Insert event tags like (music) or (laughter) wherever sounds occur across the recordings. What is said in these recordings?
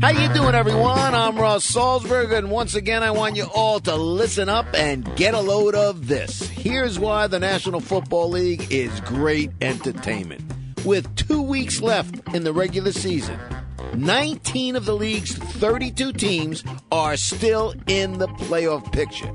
How you doing, everyone? I'm Ross Salzberg, and once again, I want you all to listen up and get a load of this. Here's why the National Football League is great entertainment. With two weeks left in the regular season, 19 of the league's 32 teams are still in the playoff picture.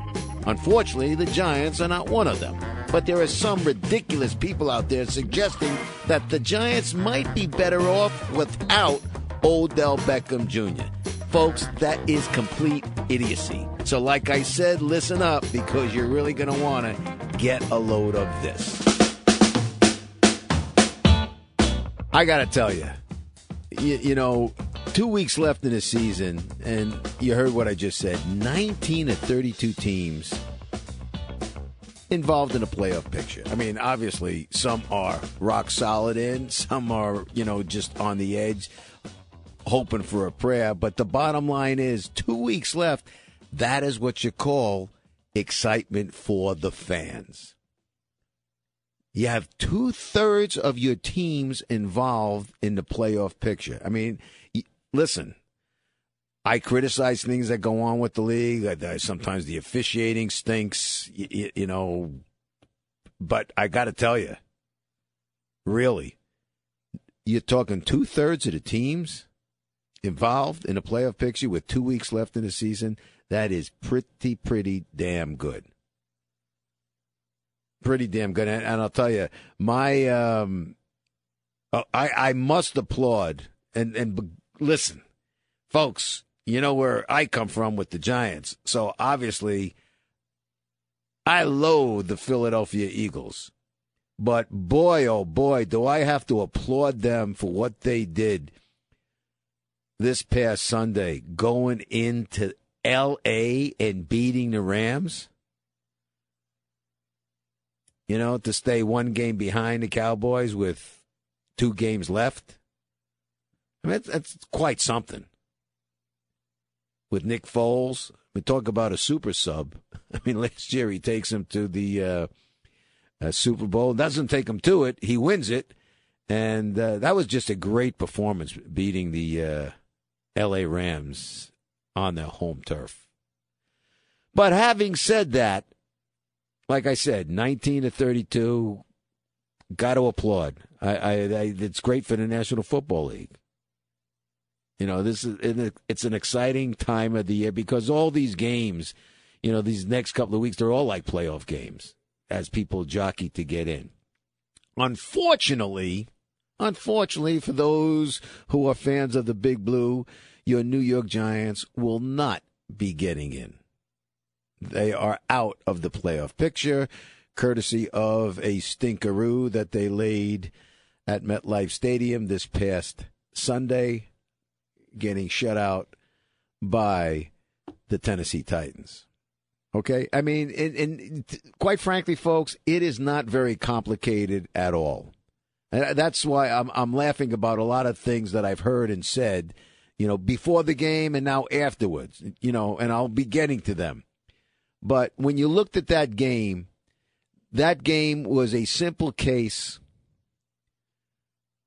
Unfortunately, the Giants are not one of them. But there are some ridiculous people out there suggesting that the Giants might be better off without Odell Beckham Jr. Folks, that is complete idiocy. So, like I said, listen up because you're really going to want to get a load of this. I got to tell you, you, you know, two weeks left in the season, and you heard what I just said 19 of 32 teams involved in a playoff picture. I mean, obviously, some are rock solid in, some are, you know, just on the edge, hoping for a prayer. But the bottom line is two weeks left. That is what you call excitement for the fans. You have two thirds of your teams involved in the playoff picture. I mean, listen, I criticize things that go on with the league. Sometimes the officiating stinks, you, you know. But I got to tell you, really, you're talking two thirds of the teams involved in a playoff picture with two weeks left in the season. That is pretty, pretty damn good. Pretty damn good. And, and I'll tell you, my, um, oh, I, I must applaud and, and listen, folks, you know where I come from with the Giants. So obviously, I loathe the Philadelphia Eagles. But boy, oh boy, do I have to applaud them for what they did this past Sunday, going into L.A. and beating the Rams. You know, to stay one game behind the Cowboys with two games left. I mean, that's, that's quite something. With Nick Foles, we talk about a super sub. (laughs) I mean, last year he takes him to the uh, uh, Super Bowl. Doesn't take him to it. He wins it. And uh, that was just a great performance, beating the uh, L.A. Rams on their home turf. But having said that, like I said, 19 to 32, got to applaud. I, I, I, it's great for the National Football League. You know, this is it's an exciting time of the year because all these games, you know, these next couple of weeks, they're all like playoff games as people jockey to get in. Unfortunately, unfortunately for those who are fans of the Big Blue, your New York Giants will not be getting in. They are out of the playoff picture, courtesy of a stinkeroo that they laid at MetLife Stadium this past Sunday, getting shut out by the Tennessee Titans. Okay, I mean, and, and, quite frankly, folks, it is not very complicated at all. And that's why I'm I'm laughing about a lot of things that I've heard and said, you know, before the game and now afterwards. You know, and I'll be getting to them. But when you looked at that game, that game was a simple case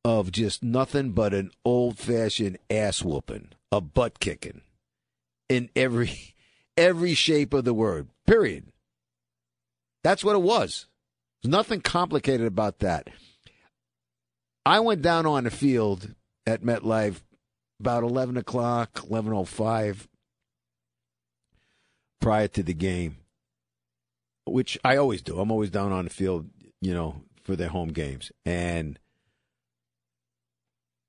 of just nothing but an old fashioned ass whooping, a butt kicking. in every (laughs) every shape of the word. Period. That's what it was. There's nothing complicated about that. I went down on the field at MetLife about 11 o'clock, 11.05 prior to the game, which I always do. I'm always down on the field, you know, for their home games. And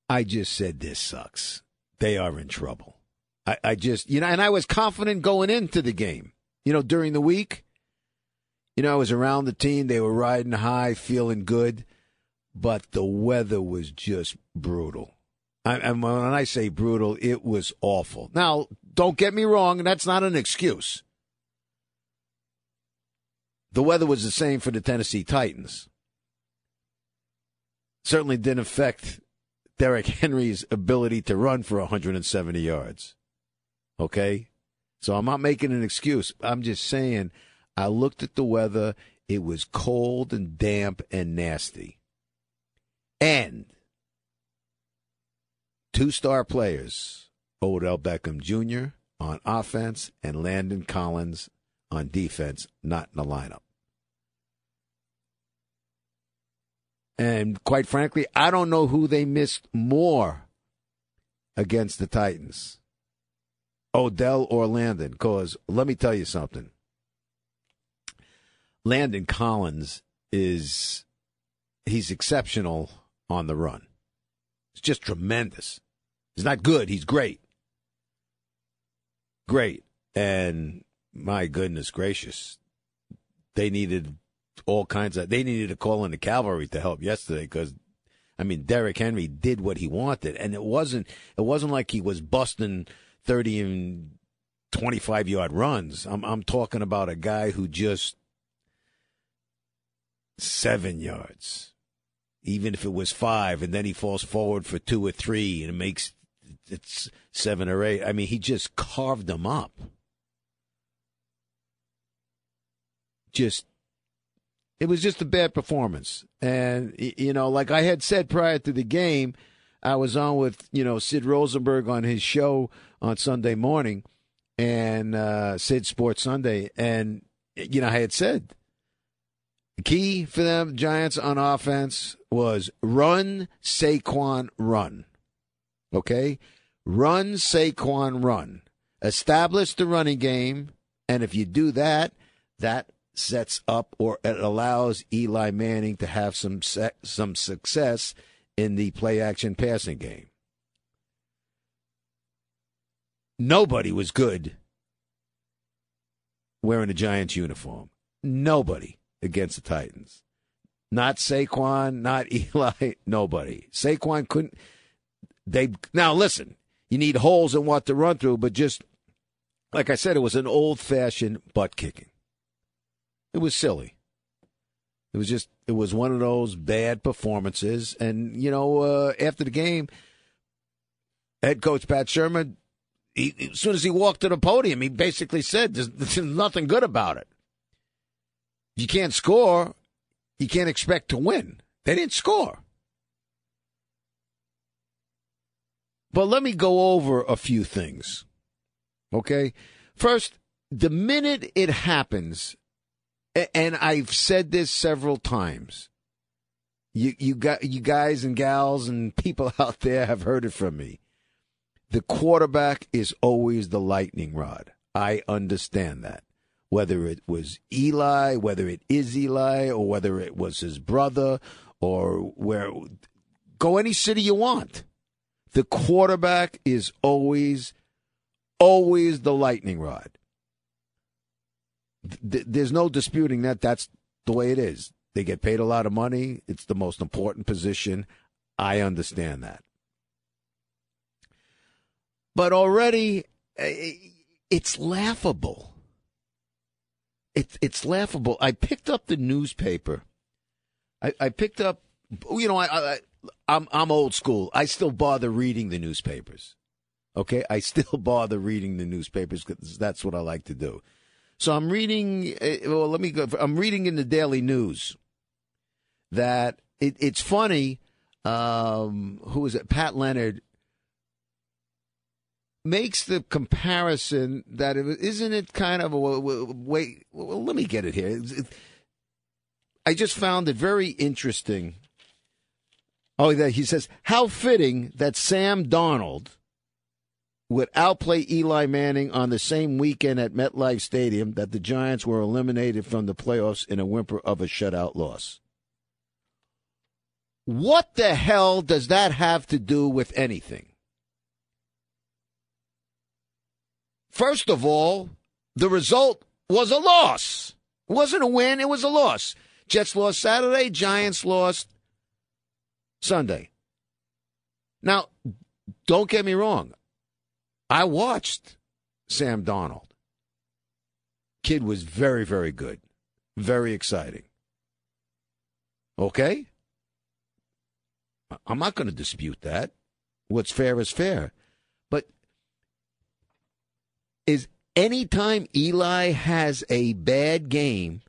I just said, this sucks. They are in trouble. I, I just, you know, and I was confident going into the game, you know, during the week. You know, I was around the team. They were riding high, feeling good, but the weather was just brutal. I, and when I say brutal, it was awful. Now, don't get me wrong, that's not an excuse. The weather was the same for the Tennessee Titans. Certainly didn't affect Derrick Henry's ability to run for 170 yards. Okay? So I'm not making an excuse. I'm just saying I looked at the weather. It was cold and damp and nasty. And two star players, Odell Beckham Jr. on offense and Landon Collins on defense, not in the lineup. And quite frankly, I don't know who they missed more against the Titans, Odell or Landon. Because let me tell you something Landon Collins is he's exceptional on the run. It's just tremendous. He's not good, he's great. Great. And my goodness gracious, they needed all kinds of they needed to call in the cavalry to help yesterday because I mean Derrick Henry did what he wanted and it wasn't it wasn't like he was busting 30 and 25 yard runs. I'm I'm talking about a guy who just seven yards, even if it was five, and then he falls forward for two or three, and it makes it's seven or eight. I mean, he just carved them up. Just, it was just a bad performance, and you know, like I had said prior to the game, I was on with you know Sid Rosenberg on his show on Sunday morning, and uh, Sid Sports Sunday, and you know I had said the key for them, Giants on offense, was run, Saquon, run. Okay? Run, Saquon, run. Establish the running game, and if you do that, that sets up or it allows Eli Manning to have some some success in the play action passing game. Nobody was good wearing a Giants uniform. Nobody against the Titans. Not Saquon, not (laughs) Eli, nobody. Saquon couldn't. They now listen. You need holes in what to run through, but just like I said, it was an old fashioned butt kicking. It was silly. It was just it was one of those bad performances, and you know uh, after the game, head coach Pat Shurmur, he, as soon as he walked to the podium, he basically said, "There's, there's nothing good about it." You can't score, you can't expect to win. They didn't score. But let me go over a few things. Okay? First, the minute it happens, and I've said this several times, you you got you guys and gals and people (laughs) out there have heard it from me. The quarterback is always the lightning rod. I understand that whether it was Eli, whether it is Eli, or whether it was his brother, or where. Go any city you want. The quarterback is always, always the lightning rod. There's no disputing that. That's the way it is. They get paid a lot of money. It's the most important position. I understand that. But already, eh, it's laughable it's it's laughable. I picked up the newspaper. I, I picked up, you know, I, I I'm I'm old school. I still bother reading the newspapers. Okay, I still (laughs) bother reading the newspapers because that's what I like to do. So I'm reading. Eh, well, let me go. I'm reading in the Daily News that it, it's funny. Um, who is it? Pat Leonard makes the comparison that it, isn't it kind of a wait? Well, let me get it here. I just found it very interesting. Oh, that he says how fitting that Sam Darnold would outplay Eli Manning on the same weekend at MetLife Stadium that the Giants were eliminated from the playoffs in a whimper of a shutout loss. What the hell does that have to do with anything? First of all, the result was a loss. It wasn't a win, it was a loss. Jets lost Saturday, Giants lost Sunday. Now, don't get me wrong. I watched Sam Darnold. Kid was very, very good. Very exciting. Okay? I'm not going to dispute that. What's fair is fair. But is anytime Eli has a bad game,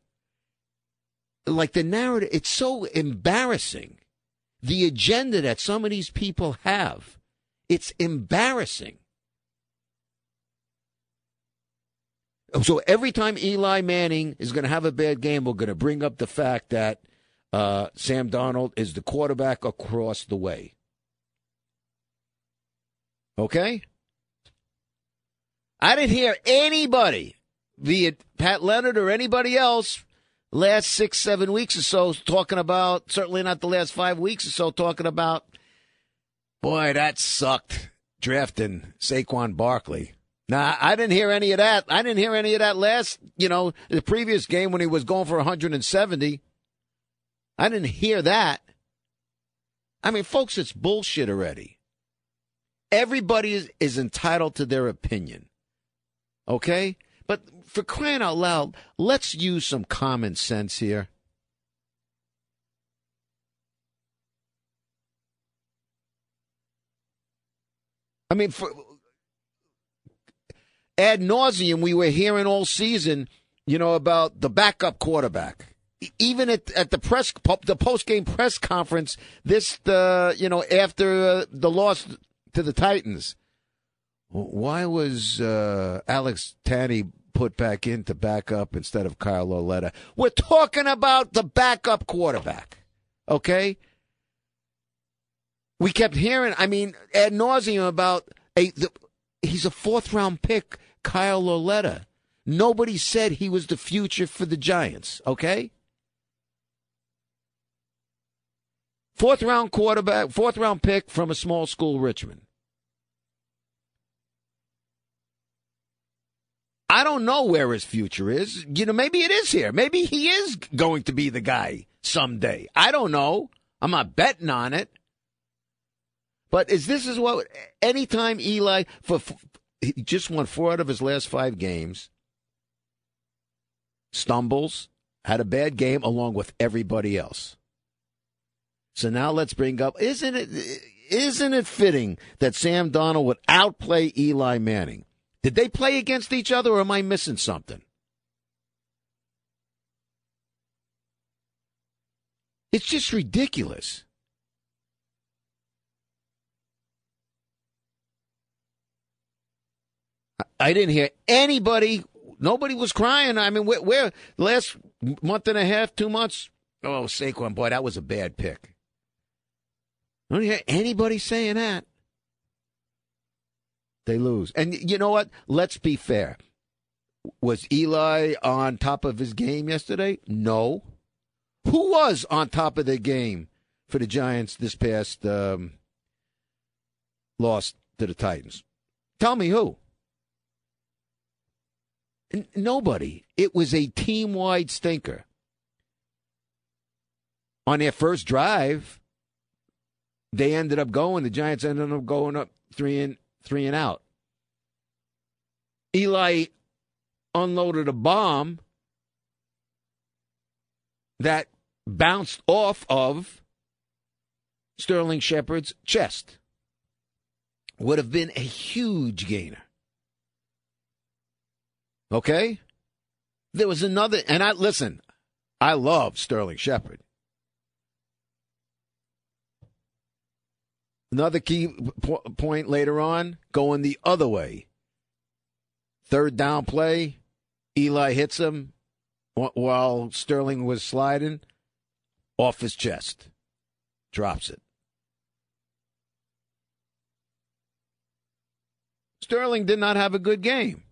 like the narrative, it's so embarrassing. The agenda that some of these people have, it's embarrassing. So every time Eli Manning is going to have a bad game, we're going to bring up the fact that uh, Sam Darnold is the quarterback across the way. Okay? I didn't hear anybody, be it Pat Leonard or anybody else, last six, seven weeks or so talking about, certainly not the last five weeks or so, talking about, boy, that sucked drafting Saquon Barkley. Now, I didn't hear any of that. I didn't hear any of that last, you know, the previous game when he was going for 170. I didn't hear that. I mean, folks, it's bullshit already. Everybody is, is entitled to their opinion. Okay? But for crying out loud, let's use some common sense here. I mean, for ad nauseum, we were hearing all season, you know, about the backup quarterback even at at the press the post game press conference this the you know after uh, the loss to the Titans, why was uh, Alex Tanney put back in to back up instead of Kyle Lauletta? We're talking about the backup quarterback, okay? We kept hearing, I mean, ad nauseum about a the, he's a fourth round pick, Kyle Lauletta. Nobody said he was the future for the Giants, okay? Fourth round quarterback, fourth round pick from a small school, Richmond. I don't know where his future is. You know, maybe it is here. Maybe he is going to be the guy someday. I don't know. I'm not betting on it. But is this is what anytime Eli for he just won four out of his last five games, stumbles, had a bad game along with everybody else. So now let's bring up isn't it isn't it fitting that Sam Darnold would outplay Eli Manning? Did they play against each other or am I missing something? It's just ridiculous. I didn't hear anybody. Nobody was crying. I mean, where, where last month and a half, two months? Oh, Saquon, boy, that was a bad pick. I don't hear anybody saying that. They lose. And you know what? Let's be fair. Was Eli on top of his game yesterday? No. Who was on top of the game for the Giants this past um, loss to the Titans? Tell me who. N- nobody. It was a team wide stinker. On their first drive, they ended up going. The Giants ended up going up three and three and out. Eli unloaded a bomb that bounced off of Sterling Shepard's chest. Would have been a huge gainer. Okay? There was another, and I listen, I love Sterling Shepard. Another key po- point later on, going the other way. Third down play, Eli hits him while Sterling was sliding off his chest, drops it. Sterling did not have a good game,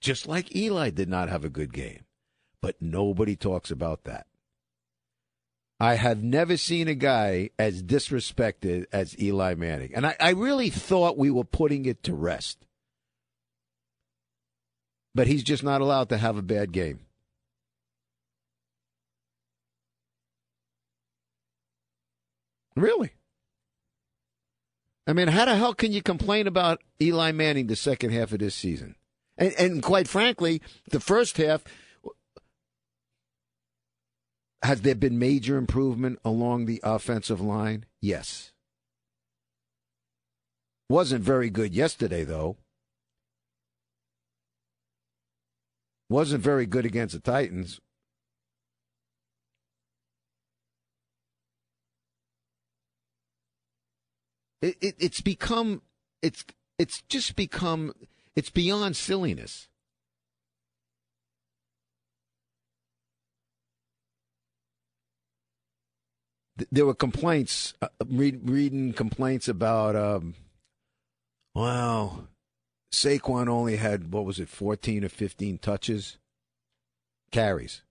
just like Eli did not have a good game. But nobody talks about that. I have never seen a guy as disrespected as Eli Manning. And I, I, really thought we were putting it to rest. But he's just not allowed to have a bad game. Really? I mean, how the hell can you complain about Eli Manning the second half of this season? And, and quite frankly, the first half has there been major improvement along the offensive line? Yes. Wasn't very good yesterday, though. Wasn't very good against the Titans. It, it, it's become it's it's just become it's beyond silliness. there were complaints, uh, read, reading complaints about, um, wow, Saquon only had, what was it, 14 or 15 touches? Carries.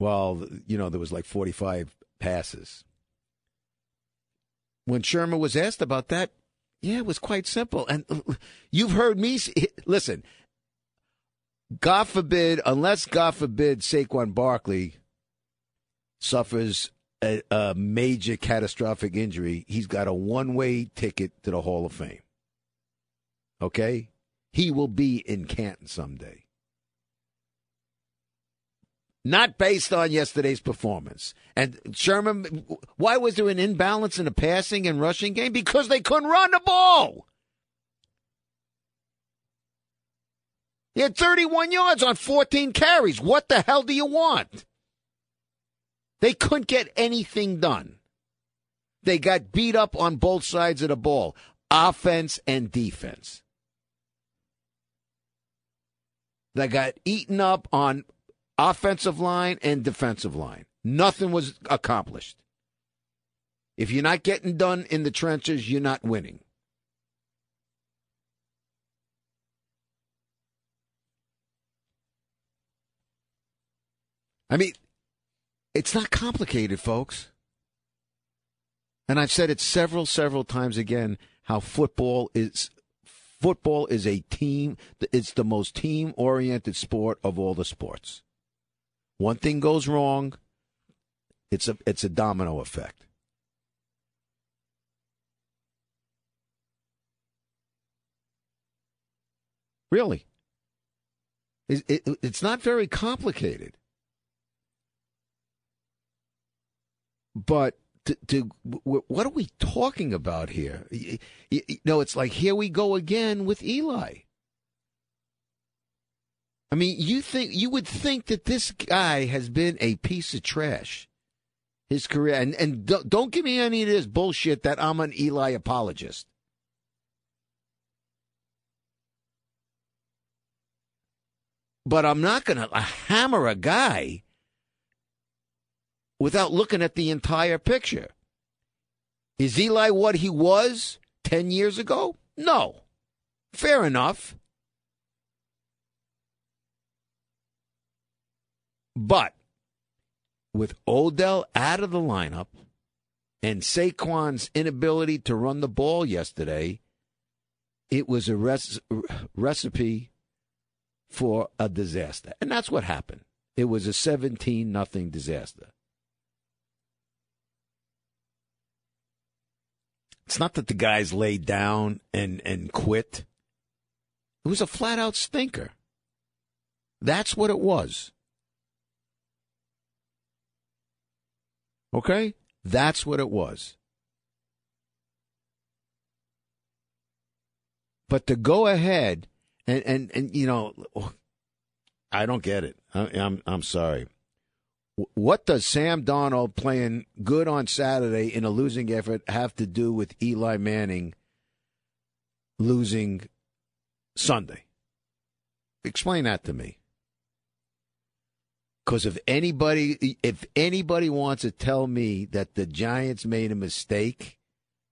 Well, you know, there was like 45 passes. When Shurmur was asked about that, yeah, it was quite simple. And (laughs) you've heard me listen. God forbid, unless God forbid Saquon Barkley suffers a, a major catastrophic injury, he's got a one way ticket to the Hall of Fame. Okay? He will be in Canton someday. Not based on yesterday's performance. And Shurmur, why was there an imbalance in the passing and rushing game? Because they couldn't run the ball. He had 31 yards on 14 carries. What the hell do you want? They couldn't get anything done. They got beat up on both sides of the ball, offense and defense. They got eaten up on offensive line and defensive line. Nothing was accomplished. If you're not getting done in the trenches, you're not winning. I mean, it's not complicated, folks. And I've said it several, several times again how football is football is a team it's the most team oriented sport of all the sports. One thing goes wrong, it's a it's a domino effect. Really. It, it, it's not very complicated. But to, to, what are we talking about here? You, know, it's like here we go again with Eli. I mean, you think you would think that this guy has been a piece of trash his career, and and don't, don't give me any of this bullshit that I'm an Eli apologist. But I'm not going to uh, hammer a guy without looking at the entire picture. Is Eli what he was 10 years ago? No. Fair enough. But with Odell out of the lineup and Saquon's inability to run the ball yesterday, it was a res- recipe for a disaster. And that's what happened. It was a 17 nothing disaster. It's not that the guys laid down and, and quit. It was a flat out stinker. That's what it was. Okay? That's what it was. But to go ahead and, and, and you know, I don't get it. I, I'm, I'm sorry. What does Sam Darnold playing good on Saturday in a losing effort have to do with Eli Manning losing Sunday? Explain that to me. Because if anybody, if anybody wants to tell me that the Giants made a mistake,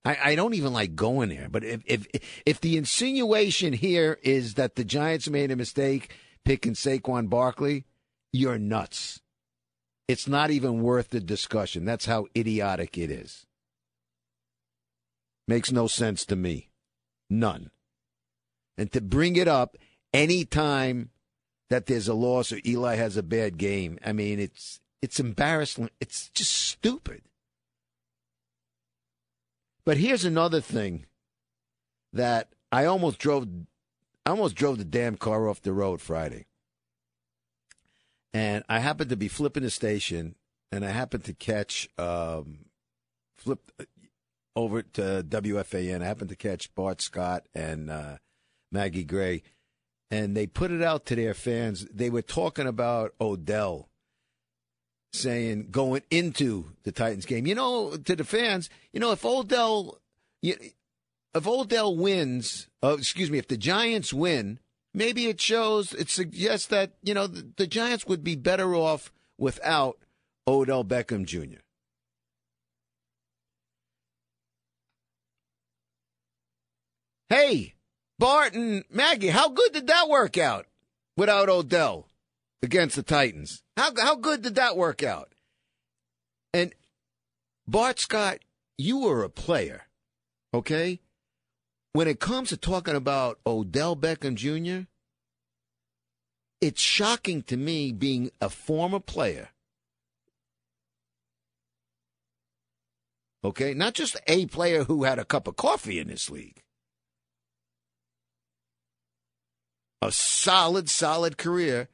I, I don't even like going there. But if, if if the insinuation here is that the Giants made a mistake picking Saquon Barkley, you're nuts. It's not even worth the discussion. That's how idiotic it is. Makes no sense to me. None. And to bring it up anytime that there's a loss or Eli has a bad game, I mean, it's it's embarrassing. It's just stupid. But here's another thing that I almost drove I almost drove the damn car off the road Friday. And I happened to be flipping the station and I happened to catch um flip over to WFAN. I happened to catch Bart Scott and uh, Maggie Gray and they put it out to their fans. They were talking about Odell saying going into the Titans game. You know, to the fans, you know, if Odell, if Odell wins, uh, excuse me, if the Giants win, maybe it shows, it suggests that you know the, the Giants would be better off without Odell Beckham Jr. Hey, Bart and Maggie, how good did that work out without Odell against the Titans? How how good did that work out? And Bart Scott, you were a player, okay? When it comes to talking about Odell Beckham Jr., it's shocking to me being a former player. Okay, not just a player who had a cup of coffee in this league. A solid, solid career,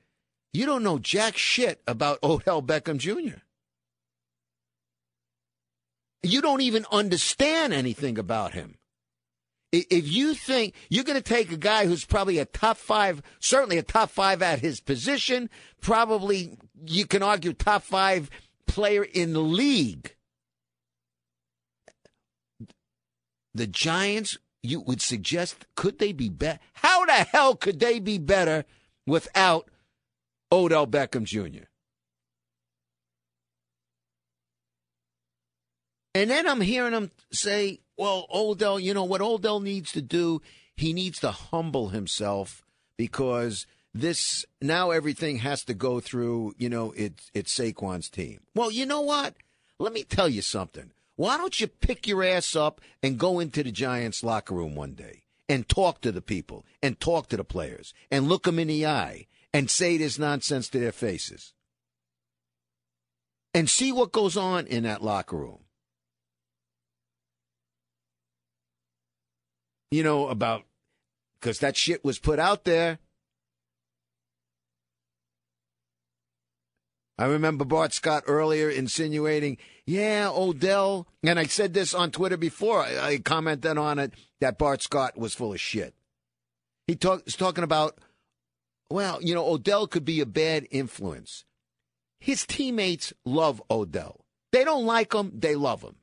you don't know jack shit about (laughs) Odell Beckham Jr. You don't even understand anything about him. If you think you're going to take a guy who's probably a top five, certainly a top five at his position, probably you can argue top five player in the league. The Giants you would suggest could they be better? How the hell could they be better without Odell Beckham Jr.? And then I'm hearing them say, well, Odell, you know what Odell needs to do? He needs to humble himself because this now everything has to go through, you know, it's it's Saquon's team. Well, you know what? Let me tell you something. Why don't you pick your ass up and go into the Giants locker room one day and talk to the people and talk to the players and look them in the eye and say this nonsense to their faces and see what goes on in that locker room. You know, about because that shit was put out there. I remember Bart Scott earlier insinuating, yeah, Odell, and I said this on Twitter before. I, I commented on it that Bart Scott was full of shit. He talk, was talking about, well, you know, Odell could be a bad influence. His teammates love Odell. They don't like him, they love him.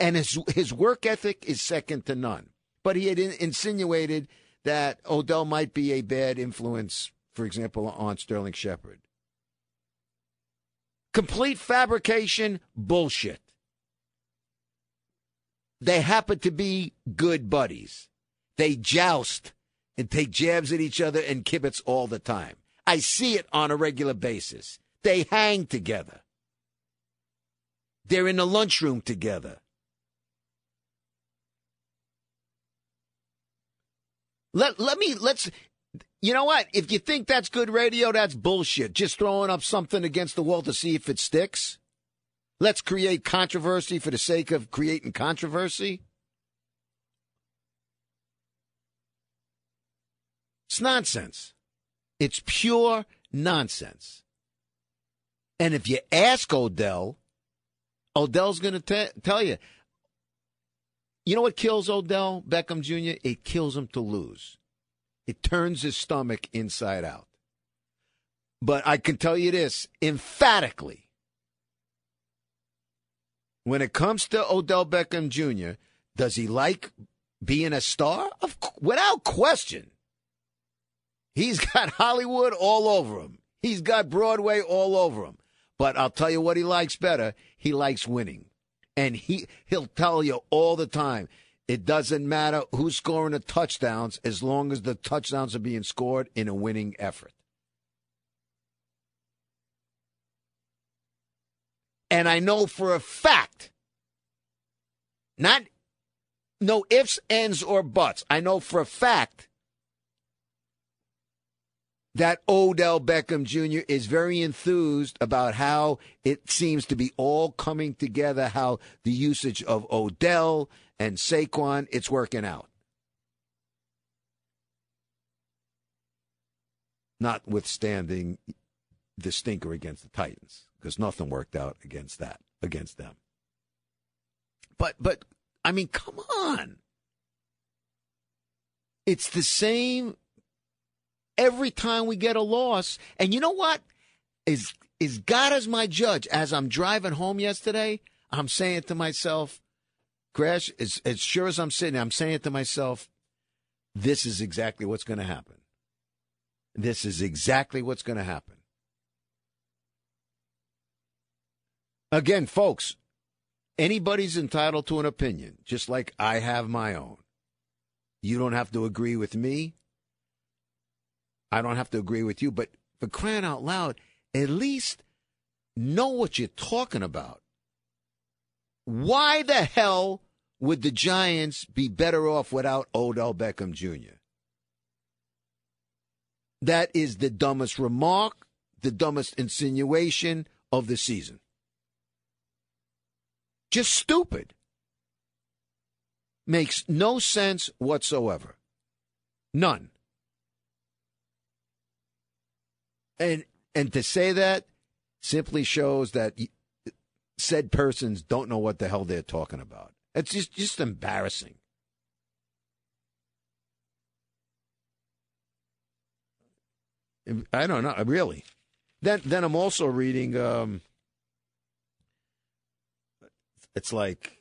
And his, his work ethic is second to none. But he had in, insinuated that Odell might be a bad influence, for example, on Sterling Shepard. Complete fabrication, bullshit. They happen to be good buddies. They joust and take jabs at each other and kibitz all the time. I see it on a regular basis. They hang together. They're in the lunchroom together. Let let me let's you know what? If you think that's good radio, that's bullshit. Just throwing up something against the wall to see if it sticks. Let's create controversy for the sake of creating controversy. It's nonsense. It's pure nonsense. And if you ask Odell, Odell's going to tell you. You know what kills Odell Beckham Jr.? It kills him to lose. It turns his stomach inside out. But I can tell you this emphatically when it comes to Odell Beckham Jr., does he like being a star? Of, without question. He's (laughs) got Hollywood all over him. He's got Broadway all over him. But I'll tell you what he likes better. He likes winning. And he he'll tell you all the time, it doesn't matter who's scoring the touchdowns as long as the touchdowns are being scored in a winning effort. And I know for a fact, not no ifs, ands, or buts. I know for a fact that Odell Beckham Jr. is very enthused about how it seems to be all coming together, how the usage of Odell and Saquon, it's working out. Notwithstanding the stinker against the Titans, because nothing worked out against that, against them. But but I mean, come on. It's the same every time we get a loss. And you know what? Is is God as my judge? As I'm driving home yesterday, I'm saying to myself, Crash, as, as sure as I'm sitting, I'm saying it to myself, this is exactly what's going to happen. This is exactly what's going to happen. Again, folks, anybody's entitled to an opinion, just like I have my own. You don't have to agree with me. I don't have to agree with you, but for crying out loud, at least know what you're talking about. Why the hell would the Giants be better off without Odell Beckham Jr.? That is the dumbest remark, the dumbest insinuation of the season. Just stupid. Makes no sense whatsoever. None. And and to say that simply shows that said persons don't know what the hell they're talking about. It's just just embarrassing. I don't know, really. Then then I'm also reading um it's like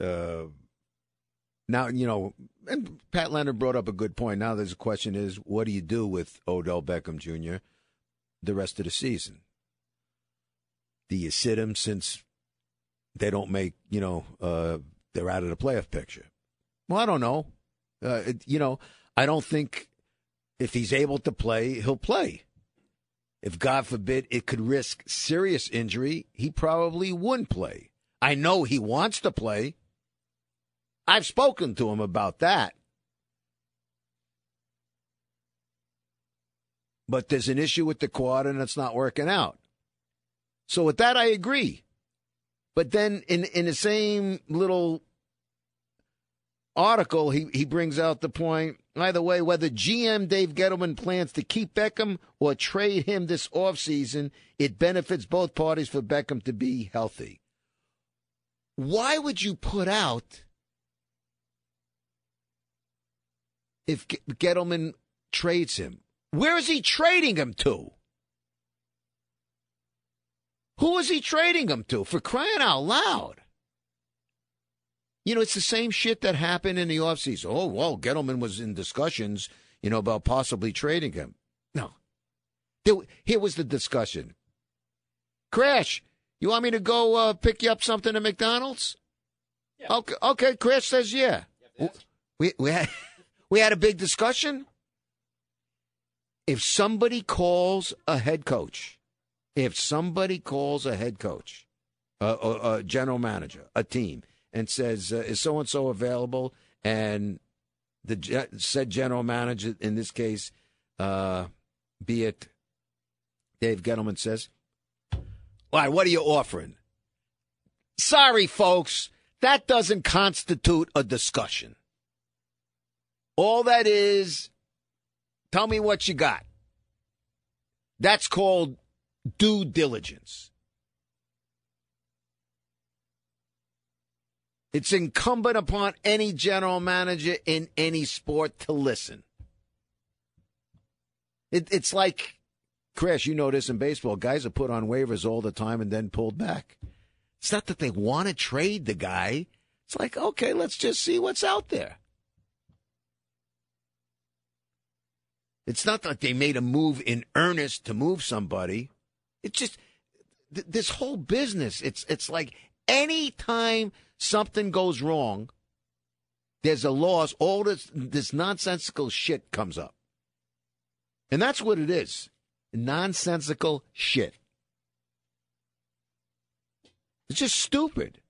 uh now you know and Pat Leonard brought up a good point. Now there's a question is what do you do with Odell Beckham Jr the rest of the season? Sit him since they don't make, you know, uh, they're out of the playoff picture? Well, I don't know. Uh, it, you know, I don't think if he's able to play, he'll play. If God forbid it could risk serious injury, he probably wouldn't play. I know he wants to play. I've spoken to him about that. but there's an issue with the quad and it's not working out. So with that, I agree. But then in in the same little article, he, he brings out the point. Either way, whether GM Dave Gettleman plans to keep Beckham or trade him this offseason, it benefits both parties for Beckham to be healthy. Why would you put out if Gettleman trades him? Where is he trading him to? Who is he trading him to? For crying out loud. You know, it's the same shit that happened in the offseason. Oh, well, Gettleman was in discussions, you know, about possibly trading him. No. There, here was the discussion. Crash, you want me to go uh, pick you up something at McDonald's? Yeah. Okay, okay, Crash says yeah. We, we, had, (laughs) we had a big discussion if somebody calls a head coach, if somebody calls a head coach, a, a, a general manager, a team, and says, uh, "Is so and so available?" and the said general manager, in this case, uh, be it Dave Gettleman, says, "All right, what are you offering?" Sorry, folks, that doesn't constitute a discussion. All that is Tell me what you got. That's called due diligence. It's incumbent upon any general manager in any sport to listen. It, it's like, Chris, you know this in baseball. Guys are put on waivers all the time and then pulled back. It's not that they want to trade the guy. It's like, okay, let's just see what's out there. It's not that they made a move in earnest to move somebody. It's just th- this whole business. It's it's like any time something goes wrong, there's a loss. All this this nonsensical shit comes up, and that's what it is. Nonsensical shit. It's just stupid.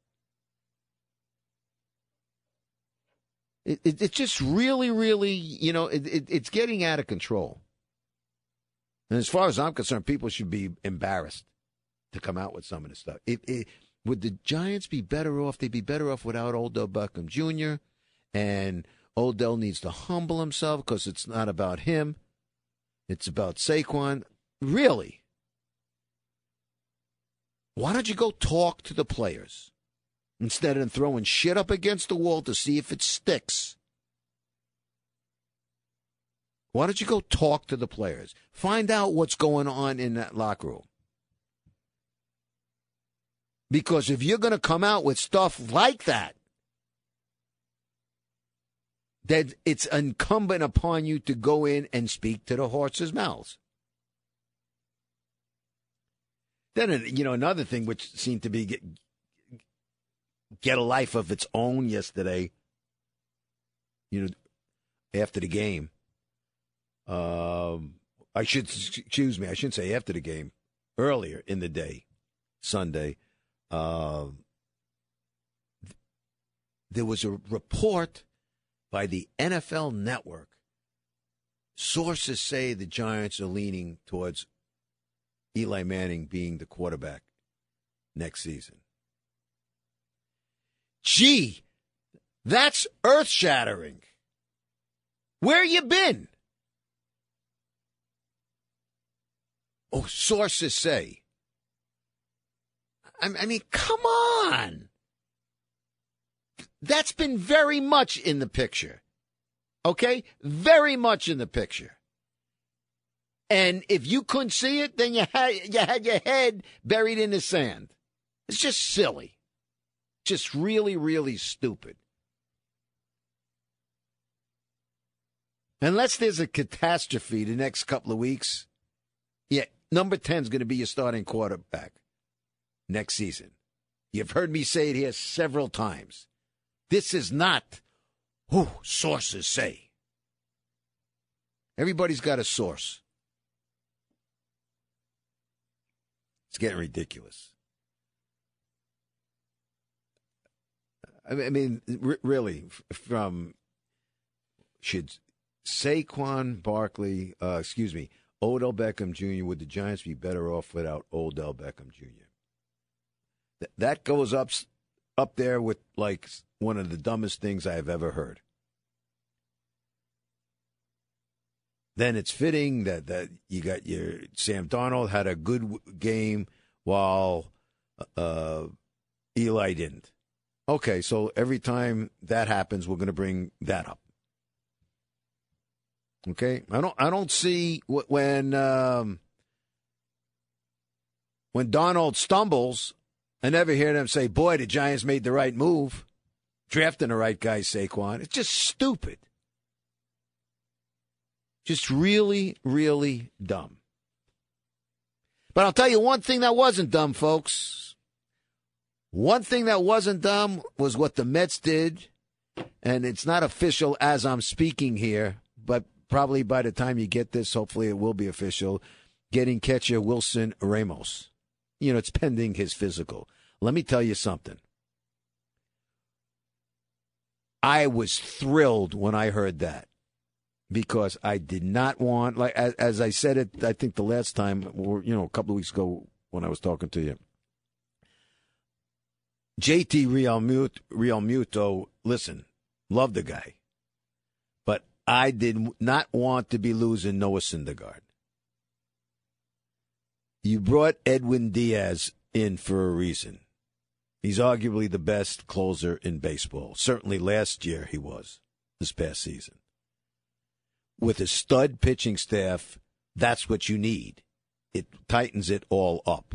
It, it, it's just really, really, you know, it, it, it's getting out of control. And as far as I'm concerned, people should be embarrassed to come out with some of this stuff. It, it, would the Giants be better off? They'd be better off without Odell Beckham Jr. And Odell needs to humble himself because it's not about him. It's about Saquon. Really? Why don't you go talk to the players? instead of throwing shit up against the wall to see if it sticks. Why don't you go talk to the players? Find out what's going on in that locker room. Because if you're going to come out with stuff like that, then it's incumbent upon you to go in and speak to the horses' mouths. Then, uh, you know, another thing which seemed to be get a life of its own yesterday. You know, after the game. Um, I should excuse me. I shouldn't say after the game. Earlier in the day, Sunday, uh, there was a report by the NFL Network. Sources say the Giants are leaning towards Eli Manning being the quarterback next season. Gee, that's earth shattering. Where you been? Oh, sources say. I mean, come on. That's been very much in the picture. Okay? Very much in the picture. And if you couldn't see it, then you had, you had your head buried in the sand. It's just silly. Just really, really stupid. Unless there's a catastrophe the next couple of weeks, yeah, number 10 is going to be your starting quarterback next season. You've heard me say it here several times. This is not who sources say. Everybody's got a source. It's getting ridiculous. I mean, really, from should Saquon Barkley, uh, excuse me, Odell Beckham Jr. Would the Giants be better off without Odell Beckham Jr.? Th- that goes up up there with like one of the dumbest things I've ever heard. Then it's fitting that that you got your Sam Darnold had a good game while uh, Eli didn't. Okay, so every time that happens, we're going to bring that up. Okay, I don't I don't see when um, when Darnold stumbles. I never hear them say, "Boy, the Giants made the right move, drafting the right guy, Saquon." It's just stupid, just really, really dumb. But I'll tell you one thing that wasn't dumb, folks. One thing that wasn't dumb was what the Mets did, and it's not official as I'm speaking here, but probably by the time you get this, hopefully it will be official. Getting catcher Wilson Ramos. You know, it's pending his physical. Let me tell you something. I was thrilled when I heard that because I did not want, like as, as I said it, I think the last time, or you know, a couple of weeks ago when I was talking to you. JT Realmuto, listen, love the guy, I did not want to be losing Noah Syndergaard. You brought Edwin Diaz in for a reason. He's arguably the best closer in baseball. Certainly last year he was, this past season. With a stud pitching staff, that's what you need. It tightens it all up.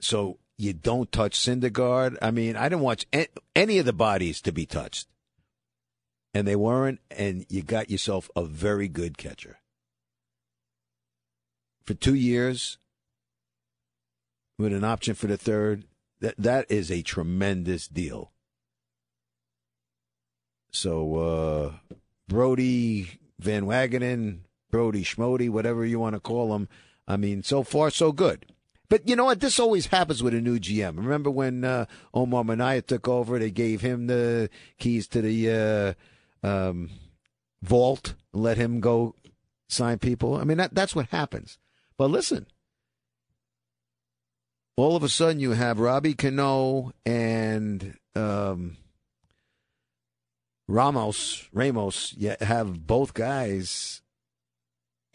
So you don't touch Syndergaard. I mean, I didn't watch any of the bodies to be touched. And they weren't, and you got yourself a very good catcher. For two years, with an option for the third, that that is a tremendous deal. So uh, Brodie Van Wagenen, Brody Schmody, whatever you want to call him. I mean, so far so good. But you know what? This always happens with a new GM. Remember when uh, Omar Minaya took over? They gave him the keys to the uh, um, vault let him go sign people. I mean, that, that's what happens. But listen, all of a sudden you have Robbie Cano and um, Ramos, Ramos, you have both guys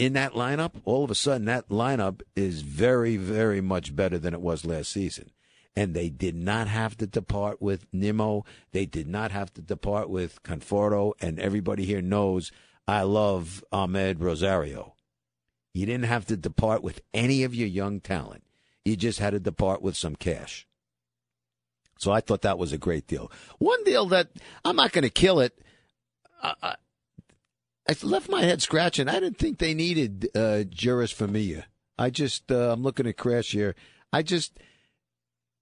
in that lineup, all of a sudden that lineup is very, very much better than it was last season. And they did not have to depart with Nimmo. They did not have to depart with Conforto. And everybody here knows I love Amed Rosario. You didn't have to depart with any of your young talent. You just had to depart with some cash. So I thought that was a great deal. One deal that I'm not going to kill it. I, I left my head scratching. I didn't think they needed uh, Jeurys Familia. I just, uh, I'm looking at Crash here. I just,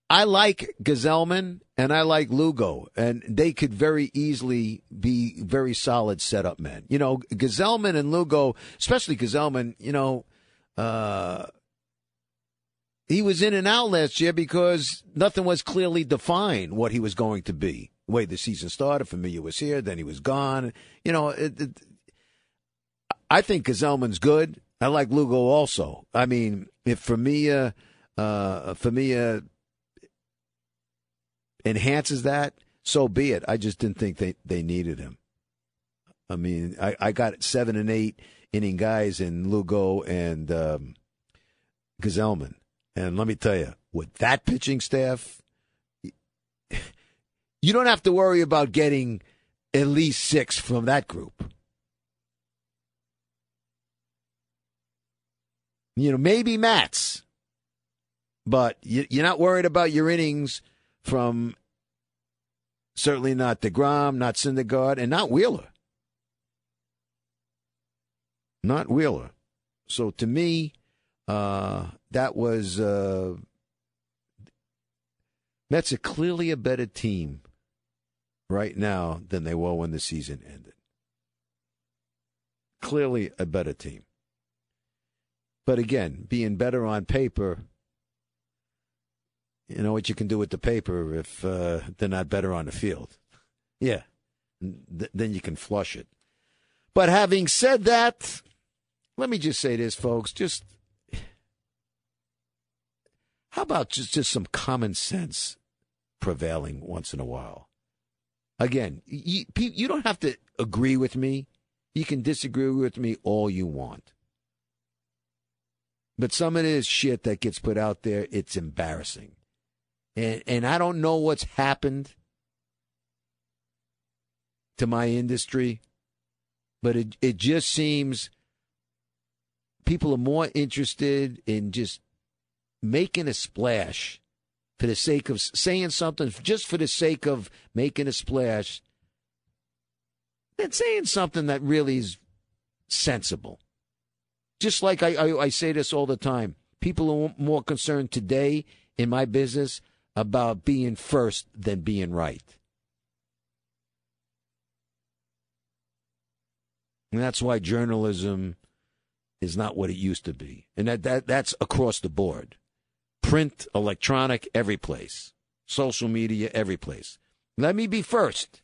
I like Gsellman and I like Lugo, and they could very easily be very solid setup men. You know, Gsellman and Lugo, especially Gsellman. you know, uh, he was in and out last year because nothing was clearly defined what he was going to be. The way the season started, Familia was here, then he was gone. You know, it, it, I think Gsellman's good. I like Lugo also. I mean, if Familia, uh, Familia enhances that, so be it. I just didn't think they, they needed him. I mean, I, I got seven and eight inning guys in Lugo and um, Gsellman. And let me tell you, with that pitching staff, you don't have to worry about getting at least six from that group. You know, maybe Matz, but you're not worried about your innings from certainly not DeGrom, not Syndergaard, and not Wheeler. Not Wheeler. So to me, uh, that was uh, Mets are clearly a better team right now than they were when the season ended. Clearly a better team. But again, being better on paper, you know what you can do with the paper if uh, they're not better on the field. Yeah, Th- then you can flush it. But having said that, let me just say this, folks. Just how about just, just some common sense prevailing once in a while? Again, you, you don't have to agree with me. You can disagree with me all you want. But some of this shit that gets put out there, it's embarrassing. And and I don't know what's happened to my industry, but it it just seems people are more interested in just making a splash for the sake of saying something just for the sake of making a splash than saying something that really is sensible. Just like I, I, I say this all the time, people are more concerned today in my business about being first than being right. And that's why journalism is not what it used to be. And that, that that's across the board. Print, electronic, every place. Social media, every place. Let me be first.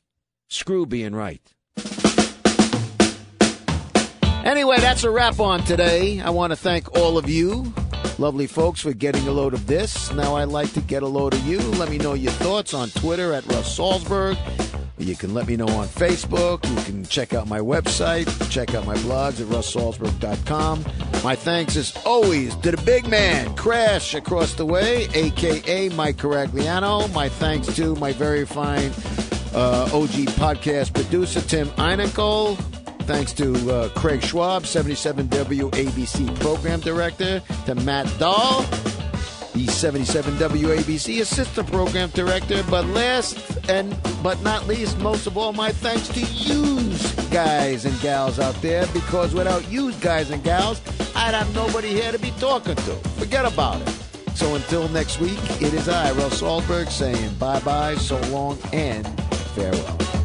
Screw being right. Anyway, that's a wrap on today. I want to thank all of you, lovely folks, for getting a load of this. Now I'd like to get a load of you. Let me know your thoughts on Twitter at Russ Salzberg. You can let me know on Facebook. You can check out my website, check out my blogs at russsalzberg.com. My thanks, as always, to the big man, Crash, across the way, a.k.a. Mike Caragliano. My thanks to my very fine uh, OG podcast producer, Tim Einenkel. Thanks to uh, Craig Schwab, 77 WABC program director, to Matt Dahl. the 77 WABC assistant program director. But last and but not least, most of all, my thanks to you guys and gals out there because without you guys and gals, I'd have nobody here to be talking to. Forget about it. So until next week, it is I, Russ Salzberg, saying bye bye, so long, and farewell.